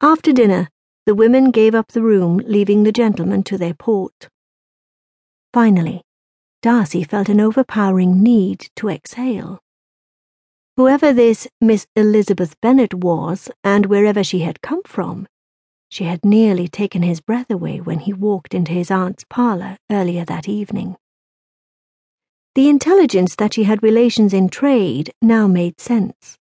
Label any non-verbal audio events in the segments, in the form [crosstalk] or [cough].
After dinner, the women gave up the room, leaving the gentlemen to their port. Finally, Darcy felt an overpowering need to exhale. Whoever this Miss Elizabeth Bennet was, and wherever she had come from, she had nearly taken his breath away when he walked into his aunt's parlour earlier that evening. The intelligence that she had relations in trade now made sense.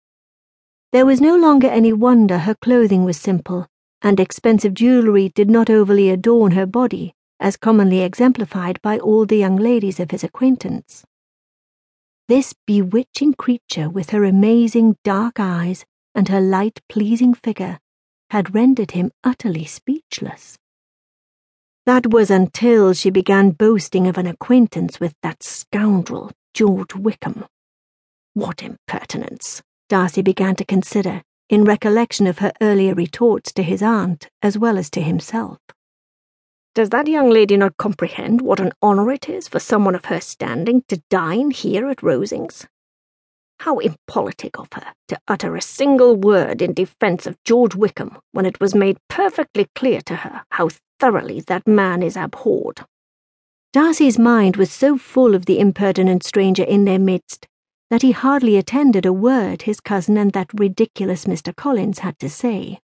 There was no longer any wonder her clothing was simple, and expensive jewellery did not overly adorn her body, as commonly exemplified by all the young ladies of his acquaintance. This bewitching creature, with her amazing dark eyes and her light, pleasing figure, had rendered him utterly speechless. That was until she began boasting of an acquaintance with that scoundrel, George Wickham. What impertinence, Darcy began to consider, in recollection of her earlier retorts to his aunt as well as to himself. Does that young lady not comprehend what an honour it is for someone of her standing to dine here at Rosings? How impolitic of her to utter a single word in defence of George Wickham when it was made perfectly clear to her how thoroughly that man is abhorred. Darcy's mind was so full of the impertinent stranger in their midst that he hardly attended a word his cousin and that ridiculous Mr. Collins had to say.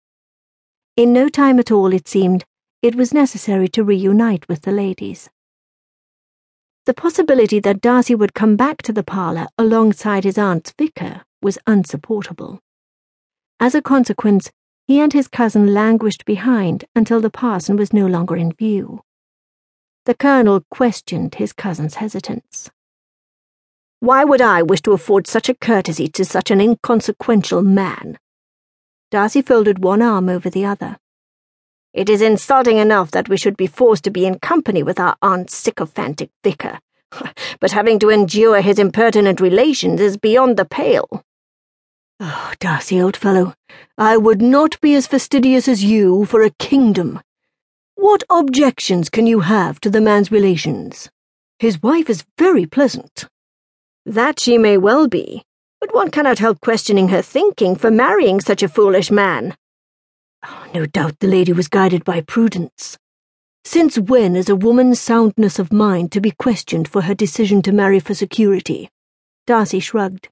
In no time at all, it seemed, it was necessary to reunite with the ladies. The possibility that Darcy would come back to the parlour alongside his aunt's vicar was unsupportable. As a consequence, he and his cousin languished behind until the parson was no longer in view. The colonel questioned his cousin's hesitance. Why would I wish to afford such a courtesy to such an inconsequential man? Darcy folded one arm over the other. It is insulting enough that we should be forced to be in company with our aunt's sycophantic vicar, [laughs] but having to endure his impertinent relations is beyond the pale. Oh, Darcy, old fellow, I would not be as fastidious as you for a kingdom. What objections can you have to the man's relations? His wife is very pleasant. That she may well be, but one cannot help questioning her thinking for marrying such a foolish man. Oh, no doubt the lady was guided by prudence. Since when is a woman's soundness of mind to be questioned for her decision to marry for security? Darcy shrugged.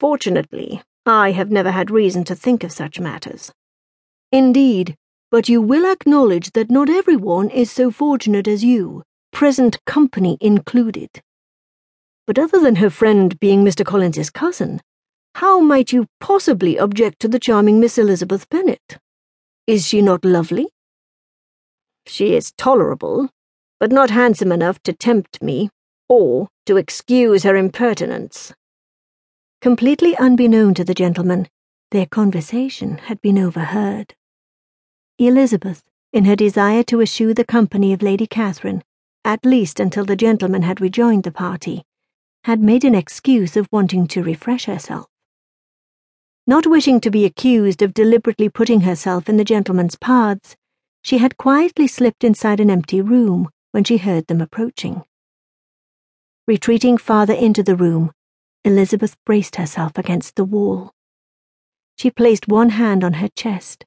Fortunately, I have never had reason to think of such matters. Indeed, but you will acknowledge that not everyone is so fortunate as you, present company included. But other than her friend being Mr. Collins's cousin, how might you possibly object to the charming Miss Elizabeth Bennet? Is she not lovely? She is tolerable, but not handsome enough to tempt me, or to excuse her impertinence. Completely unbeknown to the gentleman, their conversation had been overheard. Elizabeth, in her desire to eschew the company of Lady Catherine, at least until the gentleman had rejoined the party, had made an excuse of wanting to refresh herself. Not wishing to be accused of deliberately putting herself in the gentleman's paths, she had quietly slipped inside an empty room when she heard them approaching. Retreating farther into the room, Elizabeth braced herself against the wall. She placed one hand on her chest,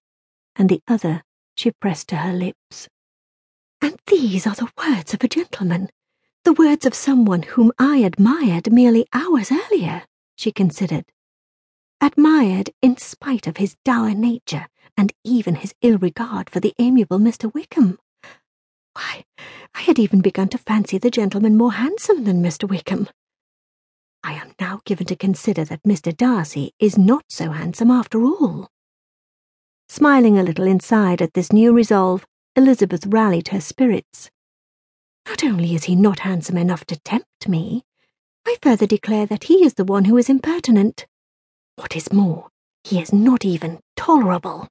and the other she pressed to her lips. And these are the words of a gentleman, the words of someone whom I admired merely hours earlier, she considered admired in spite of his dour nature and even his ill regard for the amiable Mr. Wickham. Why, I had even begun to fancy the gentleman more handsome than Mr. Wickham. I am now given to consider that Mr. Darcy is not so handsome after all. Smiling a little inside at this new resolve, Elizabeth rallied her spirits. Not only is he not handsome enough to tempt me, I further declare that he is the one who is impertinent. What is more, he is not even tolerable.